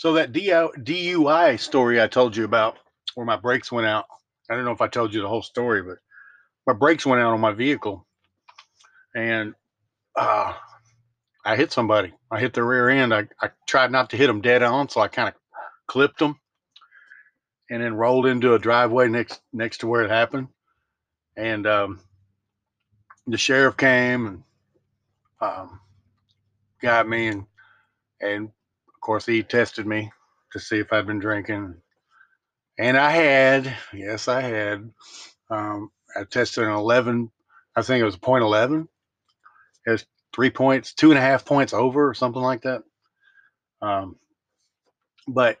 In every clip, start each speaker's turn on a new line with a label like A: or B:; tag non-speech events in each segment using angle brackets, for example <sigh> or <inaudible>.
A: So that DUI story I told you about, where my brakes went out. I don't know if I told you the whole story, but my brakes went out on my vehicle, and uh, I hit somebody. I hit the rear end. I, I tried not to hit them dead on, so I kind of clipped them, and then rolled into a driveway next next to where it happened. And um, the sheriff came and um, got me, and and of course he tested me to see if I'd been drinking, and I had. Yes, I had. Um, I tested an 11. I think it was point 11. It was three points, two and a half points over, or something like that. Um, but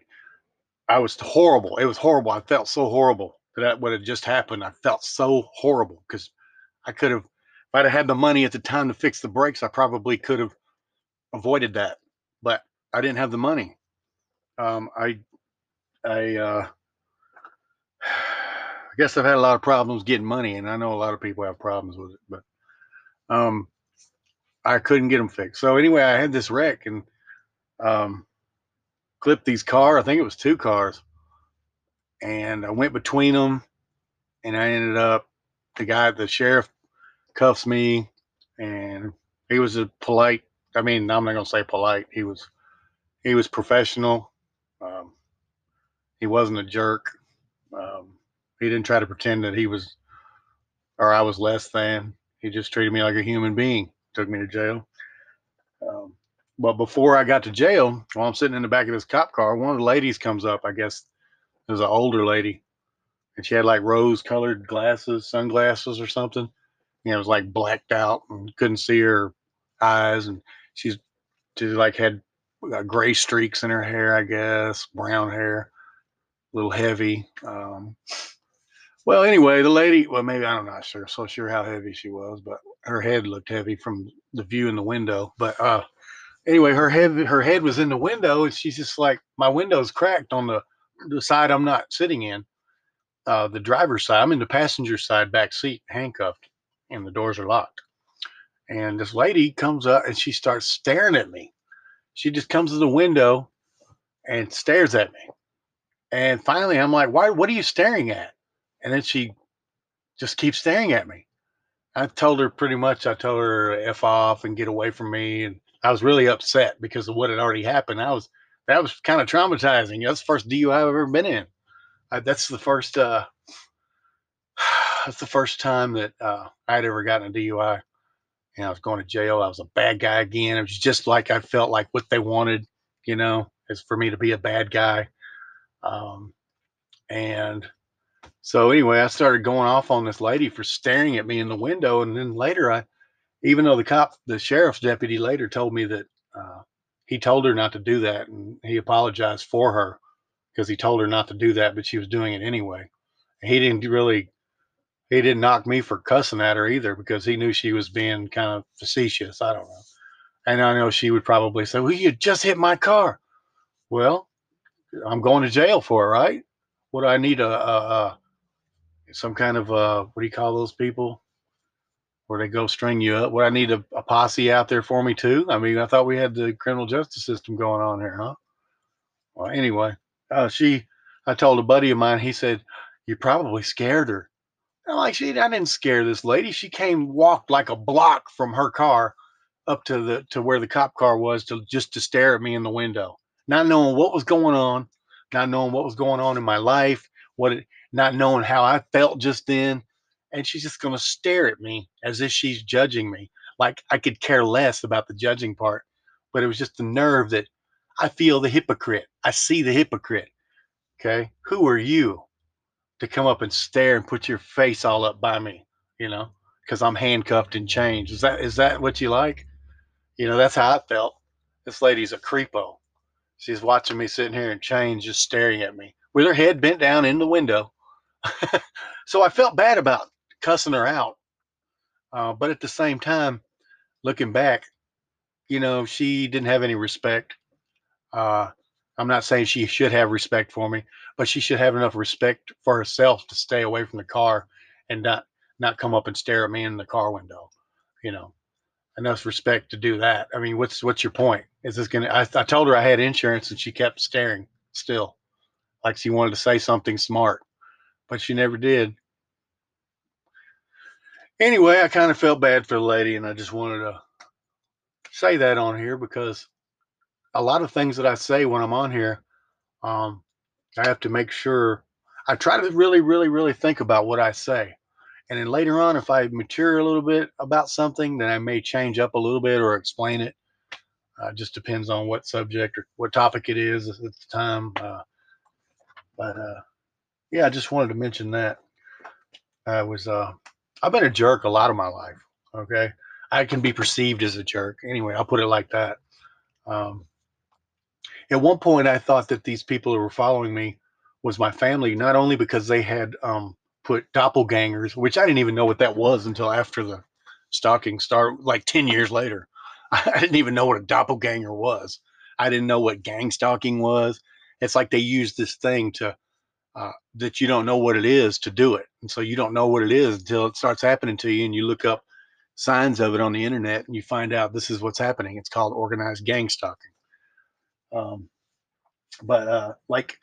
A: I was horrible. It was horrible. I felt so horrible that what had just happened. I felt so horrible because I could have, if I'd have had the money at the time to fix the brakes, I probably could have avoided that. I didn't have the money. Um, I, I, uh, <sighs> I guess I've had a lot of problems getting money, and I know a lot of people have problems with it, but um, I couldn't get them fixed. So anyway, I had this wreck and um, clipped these cars. I think it was two cars, and I went between them, and I ended up the guy, the sheriff, cuffs me, and he was a polite. I mean, I'm not gonna say polite. He was he was professional. Um, he wasn't a jerk. Um, he didn't try to pretend that he was or I was less than. He just treated me like a human being. Took me to jail. Um, but before I got to jail, while I'm sitting in the back of this cop car, one of the ladies comes up. I guess it was an older lady, and she had like rose-colored glasses, sunglasses, or something. You know, it was like blacked out and couldn't see her eyes, and she's she like had uh, gray streaks in her hair, I guess, brown hair, a little heavy. Um, well, anyway, the lady, well, maybe I'm not sure, so sure how heavy she was, but her head looked heavy from the view in the window. But uh, anyway, her head, her head was in the window, and she's just like, my window's cracked on the the side I'm not sitting in, uh, the driver's side. I'm in the passenger side back seat, handcuffed, and the doors are locked. And this lady comes up and she starts staring at me. She just comes to the window and stares at me. And finally, I'm like, "Why? What are you staring at?" And then she just keeps staring at me. I told her pretty much, I told her F off and get away from me. And I was really upset because of what had already happened. I was, that was kind of traumatizing. That's the first DUI I've ever been in. I, that's the first, uh, <sighs> that's the first time that uh, I'd ever gotten a DUI. I was going to jail. I was a bad guy again. It was just like I felt like what they wanted, you know, is for me to be a bad guy. Um, and so anyway, I started going off on this lady for staring at me in the window, and then later, I, even though the cop, the sheriff's deputy, later told me that uh, he told her not to do that, and he apologized for her because he told her not to do that, but she was doing it anyway. He didn't really, he didn't knock me for cussing at her either because he knew she was being kind of facetious. I don't know, and I know she would probably say, "Well, you just hit my car." Well, I'm going to jail for it, right? What do I need a, a, a some kind of uh what do you call those people where they go string you up? Would I need a, a, posse out there for me too? I mean, I thought we had the criminal justice system going on here, huh? Well, anyway, uh, she, I told a buddy of mine. He said, "You probably scared her." I'm like, she, I didn't scare this lady. She came, walked like a block from her car up to the to where the cop car was to just to stare at me in the window, not knowing what was going on, not knowing what was going on in my life, what it, not knowing how I felt just then. And she's just to stare at me as if she's judging me. Like I could care less about the judging part, but it was just the nerve that I feel the hypocrite. I see the hypocrite. Okay. Who are you to come up and stare and put your face all up by me? You know, because I'm handcuffed and chained. Is that is that what you like? You know, that's how I felt. This lady's a creepo. She's watching me sitting here in chains, just staring at me with her head bent down in the window. <laughs> so I felt bad about cussing her out. Uh, but at the same time, looking back, you know, she didn't have any respect. Uh, I'm not saying she should have respect for me, but she should have enough respect for herself to stay away from the car and not not come up and stare at me in the car window, you know. enough respect to do that. I mean, what's what's your point? Is this gonna? I, I told her I had insurance, and she kept staring still, like she wanted to say something smart, but she never did. Anyway, I kind of felt bad for the lady, and I just wanted to say that on here because a lot of things that I say when I'm on here, um, I have to make sure I try to really, really, really think about what I say. And then later on, if I mature a little bit about something, then I may change up a little bit or explain it. Uh, just depends on what subject or what topic it is at the time. Uh, but uh, yeah, I just wanted to mention that. I was, uh, I've been a jerk a lot of my life. Okay. I can be perceived as a jerk. Anyway, I'll put it like that. Um, at one point, I thought that these people who were following me was my family, not only because they had um, put doppelgangers, which I didn't even know what that was until after the stalking started, like 10 years later. <laughs> I didn't even know what a doppelganger was. I didn't know what gang stalking was. It's like they use this thing to uh, that you don't know what it is to do it, and so you don't know what it is until it starts happening to you, and you look up signs of it on the internet, and you find out this is what's happening. It's called organized gang stalking. Um, but uh, like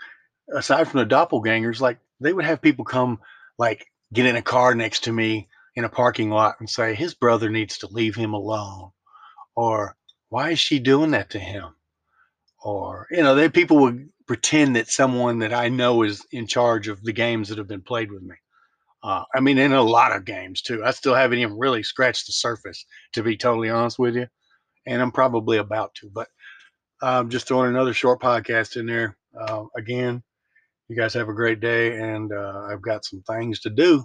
A: aside from the doppelgangers, like they would have people come like get in a car next to me in a parking lot and say his brother needs to leave him alone or why is she doing that to him? Or you know they people would pretend that someone that i know is in charge of the games that have been played with me. Uh, i mean in a lot of games too. I still haven't even really scratched the surface to be totally honest with you and i'm probably about to but i'm um, just throwing another short podcast in there. Uh, again you guys have a great day and uh, i've got some things to do